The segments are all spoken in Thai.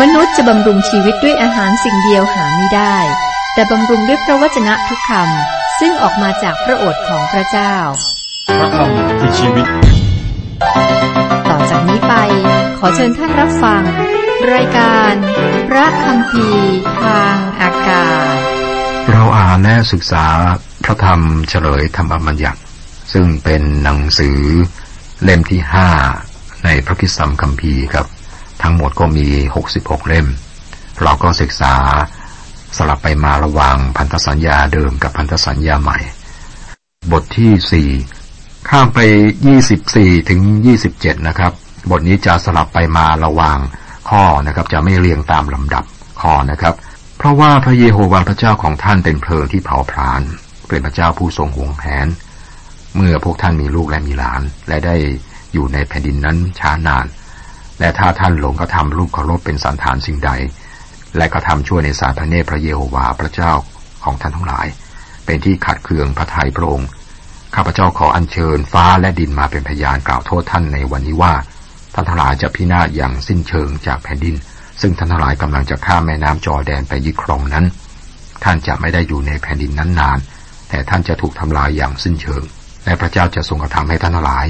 มนุษย์จะบำรุงชีวิตด้วยอาหารสิ่งเดียวหาไม่ได้ แต่บำรุงด้วยพระวจนะทุกคำซึ่งออกมาจากพระโอษฐ์ของพระเจ้า พระคำคือชีวิต ต่อจากนี้ไป ขอเชิญท่านรับฟัง รายการ พระคำพีทางอากาศ เราอ่านและศึกษาพระธรรมเฉลยธรรมบัญญัติ ซึ่งเป็นหนังสือเล่มที่ห้าในพระคิดสัมคัมภีร์ครับ ทั้งหมดก็มี 66 เล่ม เราก็ศึกษาสลับไปมาระหว่างพันธสัญญาเดิมกับพันธสัญญาใหม่ บทที่สี่ข้ามไป 24 ถึง 27 นะครับ บทนี้จะสลับไปมาระหว่างข้อนะครับ จะไม่เรียงตามลำดับข้อนะครับ เพราะว่าพระเยโฮวาห์พระเจ้าของท่านเป็นเพลิงที่เผาผลาญเป็นพระเจ้าผู้ทรงห่วงแหน เมื่อพวกท่านมีลูกและมีหลาน และได้อยู่ในแผ่นดินนั้นช้านาน และถ้าท่านหลงกระทำรูปเคารพเป็นสันฐานสิ่งใด และกระทำชั่วในสายพระเนตรพระเยโฮวาห์พระเจ้าของท่านทั้งหลาย เป็นที่ขัดเคืองพระทัยพระองค์ข้าพเจ้าขออัญเชิญฟ้าและดินมาเป็นพยานกล่าวโทษท่านในวันนี้ว่า ท่านทั้งหลายจะพินาศอย่างสิ้นเชิงจากแผ่นดิน ซึ่งท่านทั้งหลายกำลังจะข้ามแม่น้ำจอแดนไปยึดครองนั้น ท่านจะไม่ได้อยู่ในแผ่นดินนั้นนาน แต่ท่านจะถูกทำลายอย่างสิ้นเชิง และพระเจ้าจะทรงกระทำให้ท่านทั้งหลาย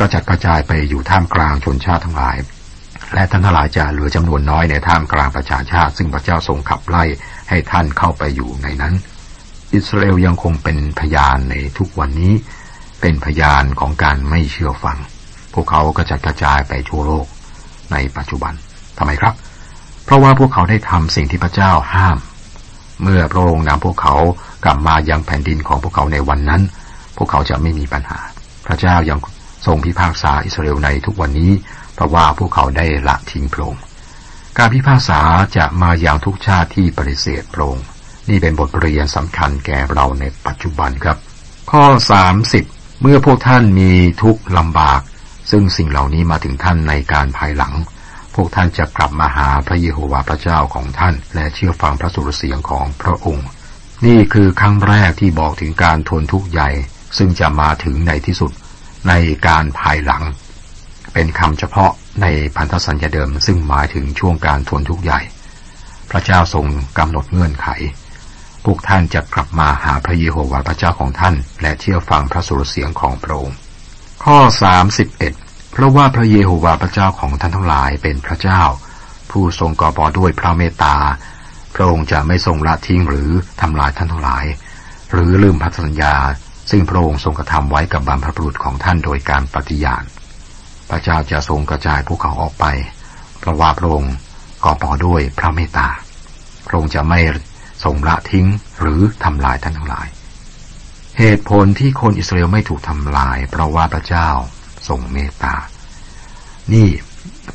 ก็จะกระจายไปอยู่ท่ามกลางชนชาติทั้งหลาย และท่านทั้งหลายจะเหลือจำนวนน้อยในท่ามกลางประชาชาติ ซึ่งพระเจ้าทรงขับไล่ให้ท่านเข้าไปอยู่ในนั้น อิสราเอลยังคงเป็นพยานในทุกวันนี้ เป็นพยานของการไม่เชื่อฟัง พวกเขาก็จะกระจายไปทั่วโลกในปัจจุบันทำไมครับ เพราะว่าพวกเขาได้ทำสิ่งที่พระเจ้าห้าม เมื่อพระองค์นำพวกเขากลับมายังแผ่นดินของพวกเขาในวันนั้น พวกเขาจะไม่มีปัญหา พระเจ้ายังทรงพิพากษาอิสราเอลในทุกวันนี้ เพราะว่าพวกเขาได้ละทิ้งพระองค์การพิพากษาจะมาอย่างทุกชาติที่ปฏิเสธพระองค์นี่เป็นบทเรียนสำคัญแก่เราในปัจจุบันครับ ข้อ 30 เมื่อพวกท่านมีทุกข์ลำบาก ซึ่งสิ่งเหล่านี้มาถึงท่านในการภายหลัง พวกท่านจะกลับมาหาพระเยโฮวาห์พระเจ้าของท่าน และเชื่อฟังพระสุรเสียงของพระองค์ นี่คือครั้งแรกที่บอกถึงการทนทุกข์ใหญ่ ซึ่งจะมาถึงในที่สุดในการภายหลัง เป็นคำเฉพาะในพันธสัญญาเดิมซึ่งหมายถึงช่วงการทนทุกข์ใหญ่ พระเจ้าทรงกำหนดเงื่อนไข พวกท่านจะกลับมาหาพระเยโฮวาห์พระเจ้าของท่าน และเชื่อฟังพระสุรเสียงของพระองค์ ข้อ 31 เพราะว่าพระเยโฮวาห์พระเจ้าของท่านทั้งหลายเป็นพระเจ้า ผู้ทรงกอบอด้วยพระเมตตา พระองค์จะไม่ทรงละทิ้งหรือทำลายท่านทั้งหลาย หรือลืมพันธสัญญา ซึ่งพระองค์ทรงกระทำไว้กับบรรพบุรุษของท่านโดยการปฏิญาณ ระเจ้าจะทรงกระจายพวกเขาออกไป เพราะว่าพระองค์กอบอด้วยพระเมตตา พระองค์จะไม่ทรงละทิ้งหรือทำลายท่านทั้งหลาย เหตุผลที่คนอิสราเอลไม่ถูกทำลาย เพราะว่าพระเจ้าทรงเมตตา นี่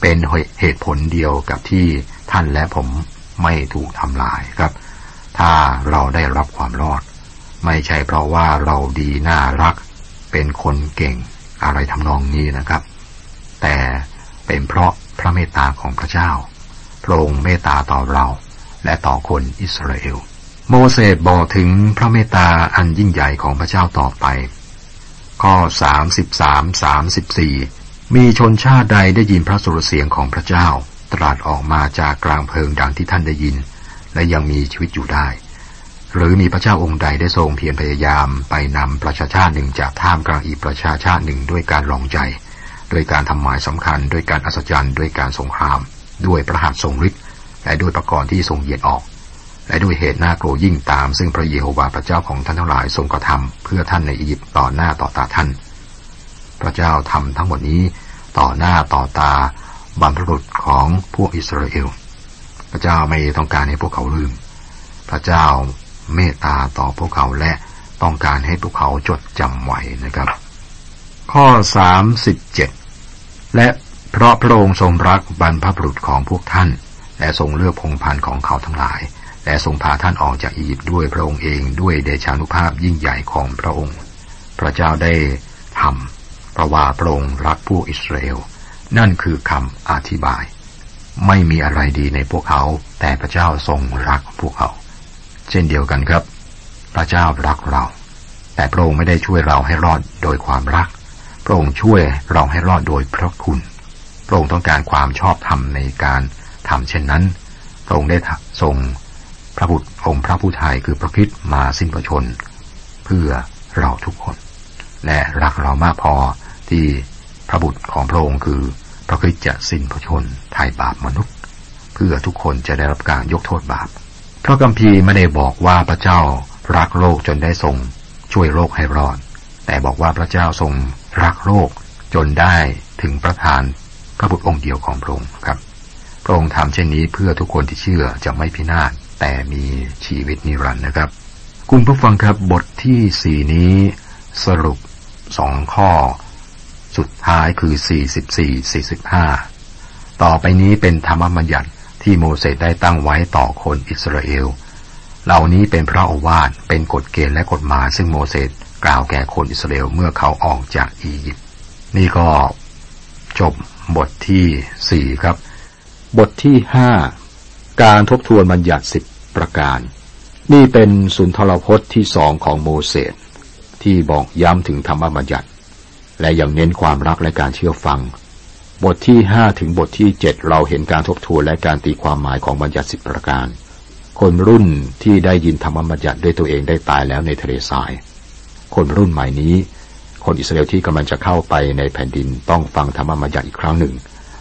เป็นเหตุผลเดียวกับที่ท่านและผมไม่ถูกทำลายครับ ถ้าเราได้รับความรอด ไม่ใช่เพราะว่าเราดีน่ารัก เป็นคนเก่งอะไรทำนองนี้นะครับ แต่เป็นเพราะพระเมตตาของพระเจ้า พระองค์เมตตาต่อเราและต่อคนอิสราเอล โมเสสบอกถึงพระเมตตาอันยิ่งใหญ่ของพระเจ้าต่อไป ข้อ 33 34 มีชนชาติใดได้ยินพระสุรเสียงของพระเจ้า ตรัสออกมาจากกลางเพลิงดังที่ท่านได้ยิน และยังมีชีวิตอยู่ได้ หรือมีพระเจ้าองค์ใดได้ทรงเพียรพยายามไปนำประชาชาติหนึ่งจากท่ามกลางอีกประชาชาติหนึ่งด้วยการลองใจ ด้วยการทำหมายสำคัญ ด้วยการอัศจรรย์ ด้วยการสงคราม ด้วยประหัตทรงฤทธิ์และด้วยประกรณ์ที่ทรงเหยียดออก และด้วยเหตุหน้าโกรยิ่งตาม ซึ่งพระเยโฮวาห์พระเจ้าของท่านทั้งหลายทรงกระทำเพื่อท่านในอียิปต์ต่อหน้าต่อตาท่าน พระเจ้าทำทั้งหมดนี้ต่อหน้าต่อตาบรรพบุรุษของพวกอิสราเอล พระเจ้าไม่ต้องการให้พวกเขาลืม พระเจ้าเมตตาต่อพวกเขาและต้องการให้พวกเขาจดจำไว้นะครับ ข้อสามสิบเจ็ดและเพราะพระองค์ทรงรักบรรพบุรุษของพวกท่าน และทรงเลือกพงพันธ์ของเขาทั้งหลาย และทรงพาท่านออกจากอียิปต์ด้วยพระองค์เองด้วยเดชานุภาพยิ่งใหญ่ของพระองค์ พระเจ้าได้ทำเพราะว่าพระองค์รักพวกอิสราเอลนั่นคือคำอธิบาย ไม่มีอะไรดีในพวกเขา แต่พระเจ้าทรงรักพวกเขา เช่นเดียวกันครับ พระเจ้ารักเรา แต่พระองค์ไม่ได้ช่วยเราให้รอดโดยความรัก ระองค์ช่วยเราให้รอดโดยพระคุณ พระองค์ต้องการความชอบธรรมในการทำเช่นนั้น พระองค์ได้ส่งพระบุตรองค์พระผู้ไทยคือพระคิดมาสิ้นพระชน เพื่อเราทุกคน และรักเรามากพอที่พระบุตรของพระองค์คือพระคิดจะสิ้นพระชนไถ่บาปมนุษย์ เพื่อทุกคนจะได้รับการยกโทษบาป พระกัมพีไม่ได้บอกว่าพระเจ้ารักโลกจนได้ทรงช่วยโลกให้รอด แต่บอกว่าพระเจ้าทรง รักโลกจนได้ถึงประทานพระบุตรองค์เดียวของพระองค์ครับ พระองค์ทำเช่นนี้เพื่อทุกคนที่เชื่อจะไม่พินาศแต่มีชีวิตนิรันดร์นะครับ คุณผู้ฟังครับบทที่สี่นี้สรุปสองข้อ สุดท้ายคือสี่สิบสี่สี่สิบห้าต่อไปนี้เป็นธรรมบัญญัติที่โมเสสได้ตั้งไว้ต่อคนอิสราเอล เหล่านี้เป็นพระโอวาทเป็นกฎเกณฑ์และกฎหมายซึ่งโมเสส กล่าวแก่คนอิสราเอลเมื่อเขาออกจากอียิปต์นี่ก็จบบทที่สี่ครับ บทที่ห้าการทบทวนบัญญัติสิบประการ นี่เป็นสุนทรพจน์ที่สองของโมเสสที่บอกย้ำถึงธรรมบัญญัติ และยังเน้นความรักและการเชื่อฟัง บทที่ห้าถึงบทที่เจ็ดเราเห็นการทบทวนและการตีความหมายของบัญญัติสิบประการ คนรุ่นที่ได้ยินธรรมบัญญัติด้วยตัวเองได้ตายแล้วในทะเลทราย คนรุ่นใหม่นี้ คนอิสราเอลที่กำลังจะเข้าไปในแผ่นดินต้องฟังธรรมบัญญัติอีกครั้งหนึ่ง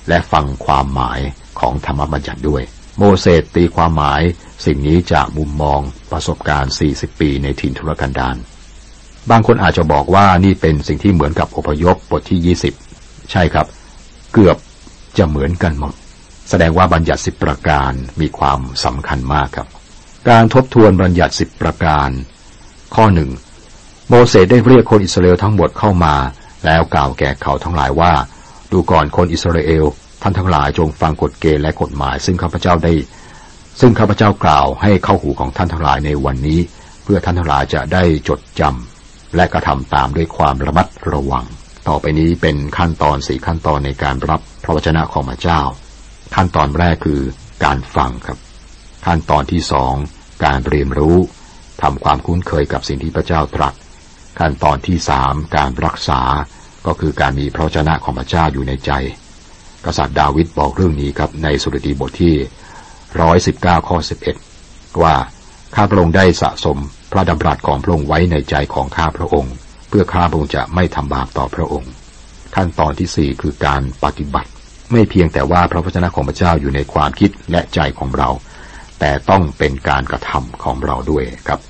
และฟังความหมายของธรรมบัญญัติด้วย โมเสสตีความหมายสิ่งนี้จากมุมมองประสบการณ์ 40 ปีในถิ่นทุรกันดารบางคนอาจจะบอกว่านี่เป็นสิ่งที่เหมือนกับอพยพบทที่ 20 ใช่ครับ เกือบจะเหมือนกันหมด แสดงว่าบัญญัติสิบประการมีความสำคัญมากครับ การทบทวนบัญญัติสิบประการ ข้อหนึ่ง โมเสสได้เรียกคนอิสราเอลทั้งหมดเข้ามา แล้วกล่าวแก่เขาทั้งหลายว่า ดูก่อนคนอิสราเอล ท่านทั้งหลายจงฟังกฎเกณฑ์และกฎหมาย ซึ่งข้าพเจ้าได้ ซึ่งข้าพเจ้ากล่าวให้เข้าหูของท่านทั้งหลายในวันนี้ เพื่อท่านทั้งหลายจะได้จดจำและกระทำตามด้วยความระมัดระวัง ต่อไปนี้เป็นขั้นตอนสี่ขั้นตอนในการรับพระวจนะของพระเจ้า ขั้นตอนแรกคือการฟังครับ ขั้นตอนที่สองการเรียนรู้ทำความคุ้นเคยกับสิ่งที่พระเจ้าตรัส ขั้นตอนที่สามการรักษาก็คือการมีพระวจนะของพระเจ้าอยู่ในใจ กษัตริย์ดาวิดบอกเรื่องนี้ครับในสุรดีบทที่ร้อยสิบเก้าข้อสิบเอ็ดว่าข้าพระองค์ได้สะสมพระดำรัสของพระองค์ไว้ในใจของข้าพระองค์ เพื่อข้าพระองค์จะไม่ทำบาปต่อพระองค์ ขั้นตอนที่สี่คือการปฏิบัติ ไม่เพียงแต่ว่าพระวจนะของพระเจ้าอยู่ในความคิดและใจของเรา แต่ต้องเป็นการกระทำของเราด้วยครับ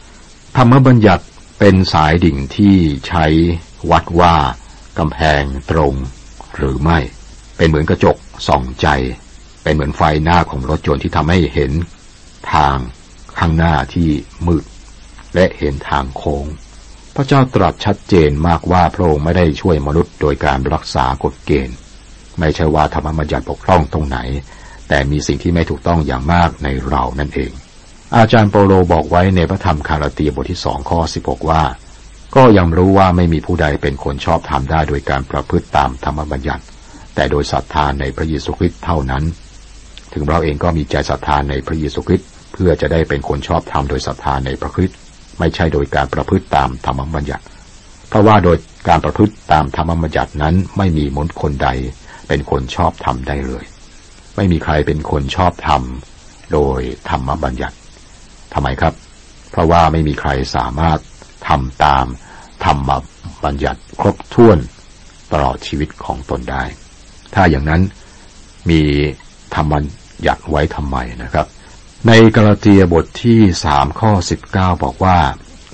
ธรรมบัญญัติ เป็นสายดิ่งที่ใช้วัดว่ากำแพงตรง หรือไม่ เป็นเหมือนกระจกส่องใจ เป็นเหมือนไฟหน้าของรถยนต์ที่ทำให้เห็นทางข้างหน้าที่มืด และเห็นทางโค้ง พระเจ้าตรัสชัดเจนมากว่าพระองค์ไม่ได้ช่วยมนุษย์โดยการรักษากฎเกณฑ์ ไม่ใช่ว่าธรรมบัญญัติบกพร่องตรงไหน แต่มีสิ่งที่ไม่ถูกต้องอย่างมากในเรานั่นเอง อาจารย์โปโลบอกไว้ในพระธรรมคาราตีบทที่สองข้อสิบหกว่า ก็ยังรู้ว่าไม่มีผู้ใดเป็นคนชอบทำได้โดยการประพฤติตามธรรมบัญญัติ แต่โดยศรัทธาในพระเยซูคริสต์เท่านั้น ถึงเราเองก็มีใจศรัทธาในพระเยซูคริสต์เพื่อจะได้เป็นคนชอบธรรมโดยศรัทธาในพระคริสต์ไม่ใช่โดยการประพฤติตามธรรมบัญญัติ เพราะว่าโดยการประพฤติตามธรรมบัญญัตินั้นไม่มีมนุษย์คนใด เป็นคนชอบธรรมได้เลย ไม่มีใครเป็นคนชอบธรรมโดยธรรมบัญญัติ ทำไมครับ เพราะว่าไม่มีใครสามารถทำตามธรรมบัญญัติครบถ้วนตลอดชีวิตของตนได้ ถ้าอย่างนั้นมีธรรมบัญญัติไว้ทำไมนะครับ ในกาลาเตียบทที่สามข้อสิบเก้าบอกว่า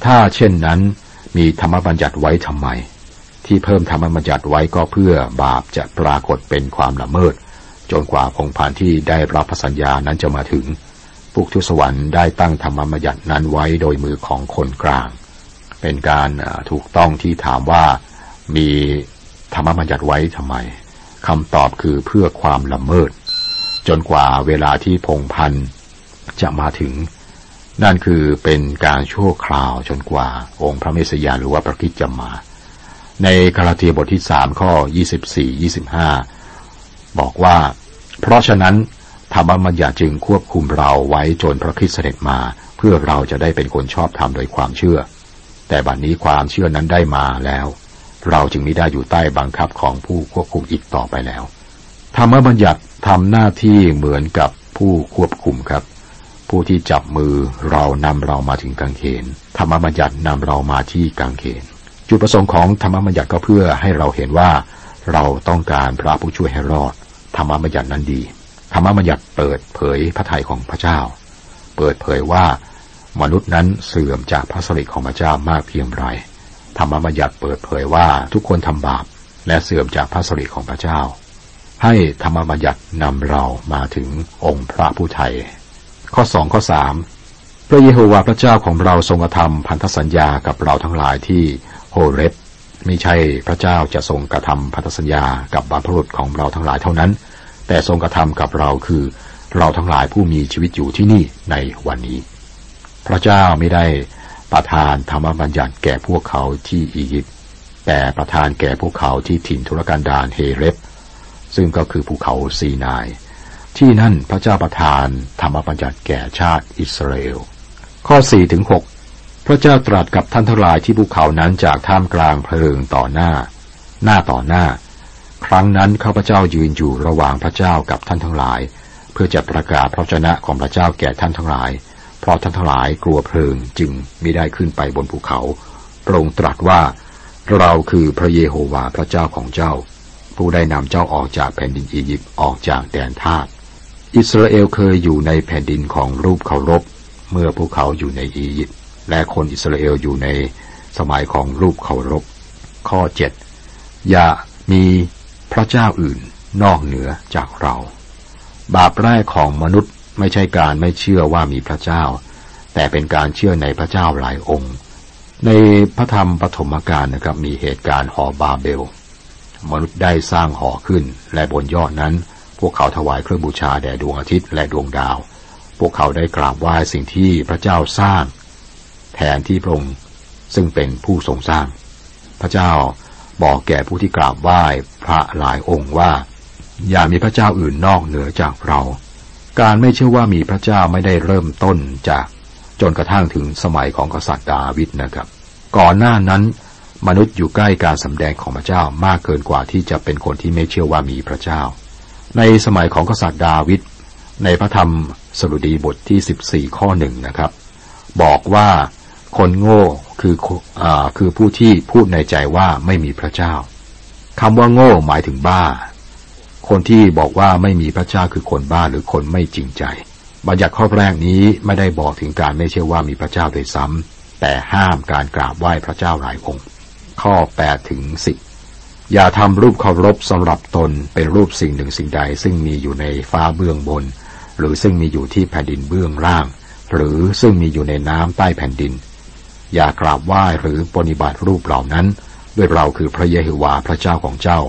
ถ้าเช่นนั้นมีธรรมบัญญัติไว้ทำไม ที่เพิ่มธรรมบัญญัติไว้ก็เพื่อบาปจะปรากฏเป็นความละเมิด จนกว่าพงพานที่ได้รับพระสัญญานั้นจะมาถึง พวกทุสวรรค์ได้ตั้งธรรมบัญญัตินั้นไว้โดยมือของคนกลาง เป็นการถูกต้องที่ถามว่ามีธรรมบัญญัติไว้ทำไมคำตอบคือเพื่อความละเมิด จนกว่าเวลาที่พงพันจะมาถึง นั่นคือเป็นการชั่วคราวจนกว่าองค์พระเมสยาหรือว่าพระคิดจะมา ในกาลาเทียบทที่สามข้อยี่สิบสี่ยี่สิบห้าบอกว่า เพราะฉะนั้น ธรรมบัญญัติจึงควบคุมเราไว้จนพระคริสต์เสด็จมา เพื่อเราจะได้เป็นคนชอบธรรมโดยความเชื่อ แต่บัดนนี้ความเชื่อนั้นได้มาแล้ว เราจึงไม่ได้อยู่ใต้บังคับของผู้ควบคุมอีกต่อไปแล้ว ธรรมบัญญัติทำหน้าที่เหมือนกับผู้ควบคุมครับ ผู้ที่จับมือเรานำเรามาถึงกางเขนธรรมบัญญัตินำเรามาที่กางเขนจุดประสงค์ของธรรมบัญญัติก็เพื่อให้เราเห็นว่า เราต้องการพระผู้ช่วยให้รอดธรรมบัญญัตินั้นดี ธรรมบัญญัติเปิดเผยพระทัยของพระเจ้า เปิดเผยว่ามนุษย์นั้นเสื่อมจากพระสริของพระเจ้ามากเพียงไรธรรมบัญญัติเปิดเผยว่าทุกคนทำบาปและเสื่อมจากพระสริของพระเจ้า ให้ธรรมบัญญัตินำเรามาถึงองค์พระผู้ไทย ข้อสองข้อสามพระเยโฮวาห์พระเจ้าของเราทรงกระทำพันธสัญญากับเราทั้งหลายที่โฮเรบไม่ใช่พระเจ้าจะทรงกระทำพันธสัญญากับบรรพบุรุษของเราทั้งหลายเท่านั้น แต่ทรงกระทำกับเราคือ เราทั้งหลายผู้มีชีวิตอยู่ที่นี่ในวันนี้ พระเจ้าไม่ได้ประทานธรรมบัญญัติแก่พวกเขาที่อียิปต์แต่ประทานแก่พวกเขาที่ถิ่นทุรกันดารเฮเรบซึ่งก็คือภูเขาซีนาย ที่นั่นพระเจ้าประทานธรรมบัญญัติแก่ชาติอิสราเอลข้อ4ถึง6พระเจ้าตรัสกับท่านทั้งหลายที่ภูเขานั้นจากท่ามกลางเพลิงต่อหน้า หน้าต่อหน้า ครั้งนั้นข้าพเจ้ายืนอยู่ระหว่างพระเจ้ากับท่านทั้งหลาย เพื่อจะประกาศพระชนะของพระเจ้าแก่ท่านทั้งหลาย เพราะท่านทั้งหลายกลัวเพลิงจึงไม่ได้ขึ้นไปบนภูเขาพระองค์ตรัสว่าเราคือพระเยโฮวาห์พระเจ้าของเจ้า ผู้ได้นำเจ้าออกจากแผ่นดินอียิปต์ออกจากแดนทาสอิสราเอลเคยอยู่ในแผ่นดินของรูปเคารพ เมื่อพวกเขาอยู่ในอียิปต์และคนอิสราเอลอยู่ในสมัยของรูปเคารพ ข้อเจ็ดอย่ามี พระเจ้าอื่นนอกเหนือจากเรา บาปแรกของมนุษย์ไม่ใช่การไม่เชื่อว่ามีพระเจ้า แต่เป็นการเชื่อในพระเจ้าหลายองค์ ในพระธรรมปฐมกาลนะครับมีเหตุการณ์หอบาเบล มนุษย์ได้สร้างหอขึ้น และบนยอดนั้น พวกเขาถวายเครื่องบูชาแด่ดวงอาทิตย์และดวงดาว พวกเขาได้กราบไหว้สิ่งที่พระเจ้าสร้าง แทนที่พระองค์ซึ่งเป็นผู้ทรงสร้าง พระเจ้า บอกแก่ผู้ที่กราบไหว้พระหลายองค์ว่า อย่ามีพระเจ้าอื่นนอกเหนือจากเรา การไม่เชื่อว่ามีพระเจ้าไม่ได้เริ่มต้นจากจนกระทั่งถึงสมัยของกษัตริย์ดาวิดนะครับ ก่อนหน้านั้น มนุษย์อยู่ใกล้การสำแดงของพระเจ้ามากเกินกว่าที่จะเป็นคนที่ไม่เชื่อว่ามีพระเจ้า ในสมัยของกษัตริย์ดาวิดในพระธรรมสดุดีบทที่ 14 ข้อหนึ่งนะครับ บอกว่าคนโง่ คืออคือผู้ที่พูดในใจว่าไม่มีพระเจ้าคำว่าโง่หมายถึงบ้า คนที่บอกว่าไม่มีพระเจ้าคือคนบ้าหรือคนไม่จริงใจ บัญญัติข้อแรกนี้ไม่ได้บอกถึงการไม่เชื่อว่ามีพระเจ้าโดยซ้ำแต่ห้ามการกราบไหว้พระเจ้าหลายองค์ ข้อ8ถึง10 อย่าทำรูปเคารพสำหรับตนเป็นรูปสิ่งหนึ่งสิ่งใด ซึ่งมีอยู่ในฟ้าเบื้องบน หรือซึ่งมีอยู่ที่แผ่นดินเบื้องล่าง หรือซึ่งมีอยู่ในน้ำใต้แผ่นดิน อย่ากราบไหว้หรือปฏิบัติรูปเหล่านั้น ด้วยเราคือพระเยโฮวาห์พระเจ้าของเจ้า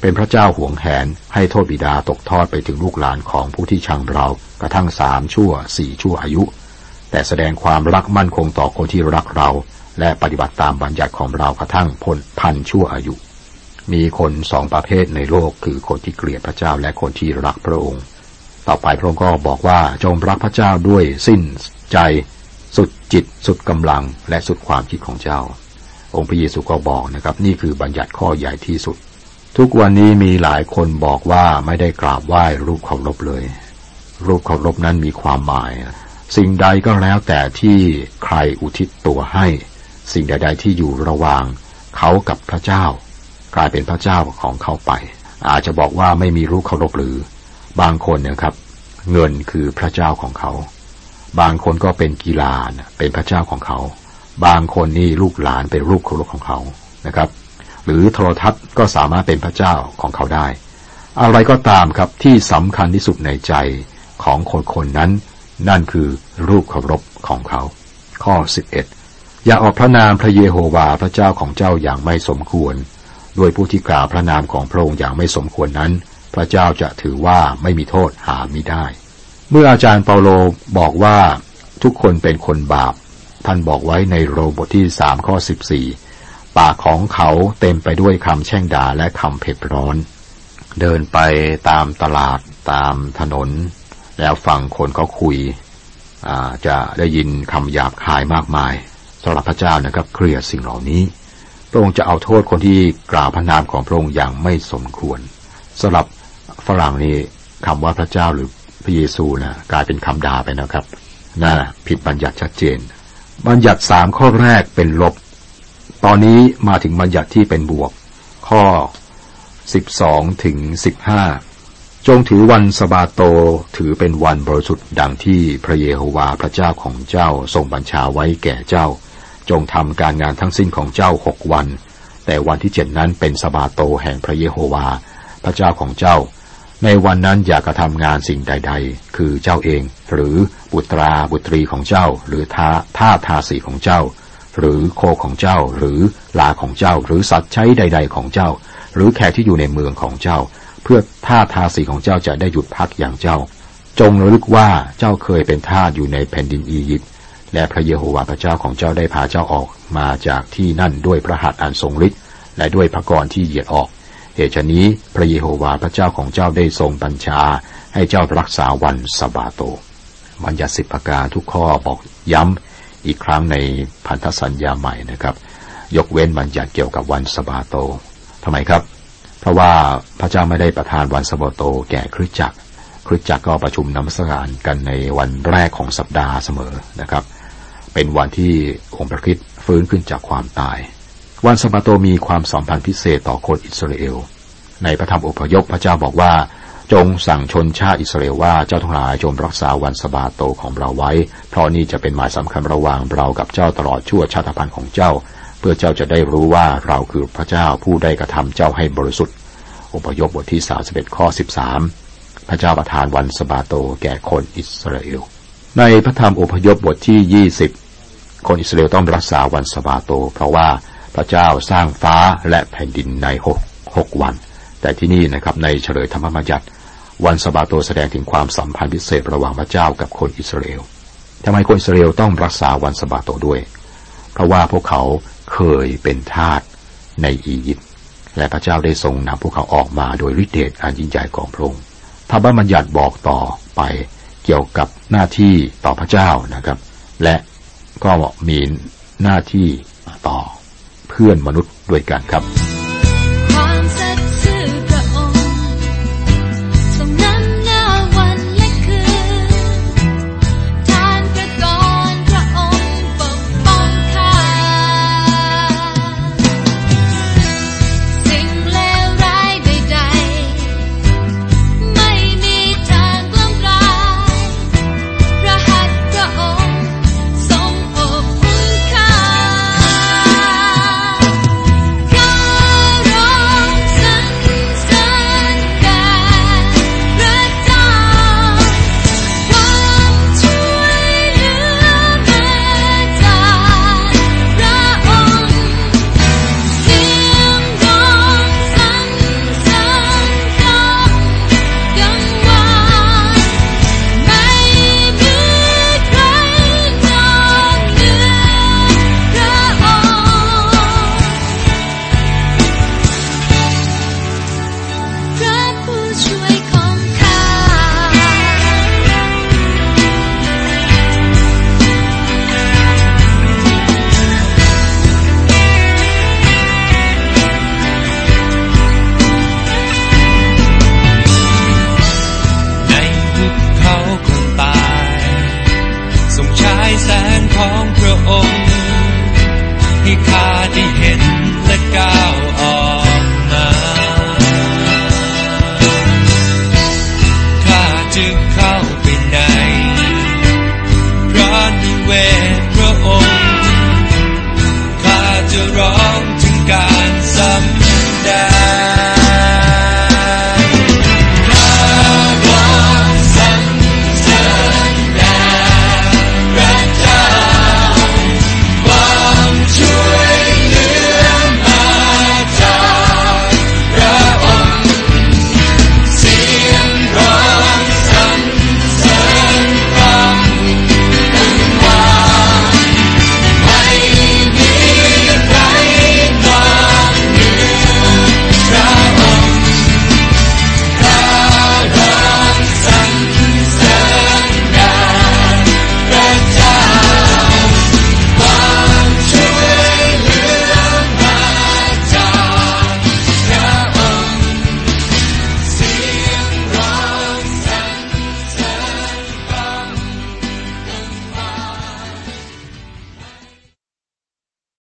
เป็นพระเจ้าห่วงแหนให้โทษบิดาตกทอดไปถึงลูกหลานของผู้ที่ชังเรากระทั่งสามชั่วสี่ชั่วอายุ แต่แสดงความรักมั่นคงต่อคนที่รักเรา และปฏิบัติตามบัญญัติของเรากระทั่งพ้นพันชั่วอายุ มีคนสองประเภทในโลกคือคนที่เกลียดพระเจ้าและคนที่รักพระองค์ ต่อไปพระองค์ก็บอกว่าจงรักพระเจ้าด้วยสิ้นใจ สุดจิตสุดกำลังและสุดความคิดของเจ้า องค์พระเยซูก็บอกนะครับ นี่คือบัญญัติข้อใหญ่ที่สุด ทุกวันนี้มีหลายคนบอกว่าไม่ได้กราบไหว้รูปเคารพเลย รูปเคารพนั้นมีความหมาย สิ่งใดก็แล้วแต่ที่ใครอุทิศตัวให้ สิ่งใด ๆ ที่อยู่ระหว่างเขากับพระเจ้า กลายเป็นพระเจ้าของเขาไป อาจจะบอกว่าไม่มีรูปเคารพหรือ บางคนนะครับ เงินคือพระเจ้าของเขา บางคนก็เป็นกีฬาเป็นพระเจ้าของเขา บางคนนี่ลูกหลานเป็นลูกเคารพของเขานะครับ หรือโทรทัศน์ก็สามารถเป็นพระเจ้าของเขาได้ อะไรก็ตามครับที่สำคัญที่สุดในใจของคนคนนั้น นั่นคือรูปเคารพของเขา ข้อ 11 อย่าออกพระนามพระเยโฮวาพระเจ้าของเจ้าอย่างไม่สมควรโดยผู้ที่กล่าวพระนามของพระองค์อย่างไม่สมควรนั้น พระเจ้าจะถือว่าไม่มีโทษหาไม่ได้ เมื่ออาจารย์เปาโลบอกว่าทุกคนเป็นคนบาป ท่านบอกไว้ในโรบทที่สามข้อสิบสี่ปากของเขาเต็มไปด้วยคำแช่งด่าและคำเผ็ดร้อน เดินไปตามตลาดตามถนน แล้วฟังคนเขาคุยจะได้ยินคำหยาบคายมากมายสำหรับพระเจ้านะครับเคลียร์สิ่งเหล่านี้ พระองค์จะเอาโทษคนที่กล่าวพระนามของพระองค์อย่างไม่สมควรสำหรับฝรั่งนี้คำว่าพระเจ้าหรือ พระเยซูนะกลายเป็นคำด่าไปนะครับน่าผิดบัญญัติชัดเจน บัญญัติสามข้อแรกเป็นลบ ตอนนี้มาถึงบัญญัติที่เป็นบวก ข้อ12ถึง15จงถือวันสบาโตถือเป็นวันบริสุทธิ์ดังที่พระเยโฮวาห์พระเจ้าของเจ้าทรงบัญชาไว้แก่เจ้า จงทำการงานทั้งสิ้นของเจ้าหกวัน แต่วันที่เจ็ดนั้นเป็นสบาโตแห่งพระเยโฮวาห์พระเจ้าของเจ้า ในวันนั้นอย่ากระทำงานสิ่งใด ๆ คือเจ้าเอง หรือบุตราบุตรีของเจ้า หรือท่าท่าทาสีของเจ้า หรือโคของเจ้า หรือลาของเจ้า หรือสัตว์ใช้ใด ๆ ของเจ้า หรือแขกที่อยู่ในเมืองของเจ้า เพื่อท่าทาสีของเจ้าจะได้หยุดพักอย่างเจ้า จงระลึกว่าเจ้าเคยเป็นทาสอยู่ในแผ่นดินอียิปต์และพระเยโฮวาห์พระเจ้าของเจ้าได้พาเจ้าออกมาจากที่นั่นด้วยพระหัตถ์อันทรงฤทธิ์และด้วยพระกรที่เหยียดออก เหตุฉนี้พระเยโฮวาห์พระเจ้าของเจ้าได้ทรงบัญชา ให้เจ้ารักษาวันสบาโต บัญญัติสิบประการทุกข้อบอกย้ำอีกครั้งในพันธสัญญาใหม่นะครับ ยกเว้นบัญญัติเกี่ยวกับวันสบาโตทำไมครับ เพราะว่าพระเจ้าไม่ได้ประทานวันสบาโต แก่คริสตจักรคริสตจักรก็ประชุมนมัสการกันในวันแรกของสัปดาห์เสมอนะครับ เป็นวันที่องค์พระคริสต์ฟื้นขึ้นจากความตาย วันสบาโตมีความสัมพันธ์พิเศษต่อคนอิสราเอล ในพระธรรมอพยพพระเจ้าบอกว่า จงสั่งชนชาติอิสราเอลว่าเจ้าทั้งหลายจงรักษาวันสบาโตของเราไว้ เพราะนี่จะเป็นหมายสำคัญระหว่างเรากับเจ้าตลอดชั่วชาติพันธุ์ของเจ้า เพื่อเจ้าจะได้รู้ว่าเราคือพระเจ้าผู้ได้กระทำเจ้าให้บริสุทธิ์อพยพบทที่31ข้อ13พระเจ้าประทานวันสบาโตแก่คนอิสราเอล ในพระธรรมอพยพบทที่20คนอิสราเอลต้องรักษาวันสบาโต เพราะว่า พระเจ้าสร้างฟ้าและแผ่นดินในหกหกวัน แต่ที่นี่นะครับในเฉลยธรรมบัญญัติ วันสบาโตแสดงถึงความสัมพันธ์พิเศษระหว่างพระเจ้ากับคนอิสราเอลทำไมคนอิสราเอลต้องรักษาวันสบาโตด้วย เพราะว่าพวกเขาเคยเป็นทาสในอียิปต์และพระเจ้าได้ทรงนำพวกเขาออกมาโดยฤทธิเดชอันยิ่งใหญ่ของพระองค์ธรรมบัญญัติบอกต่อไปเกี่ยวกับหน้าที่ต่อพระเจ้านะครับ และก็มีหน้าที่ต่อ พื่อนมนุษย์ด้วยกันครับ ที่ข้าได้เห็นและก้าว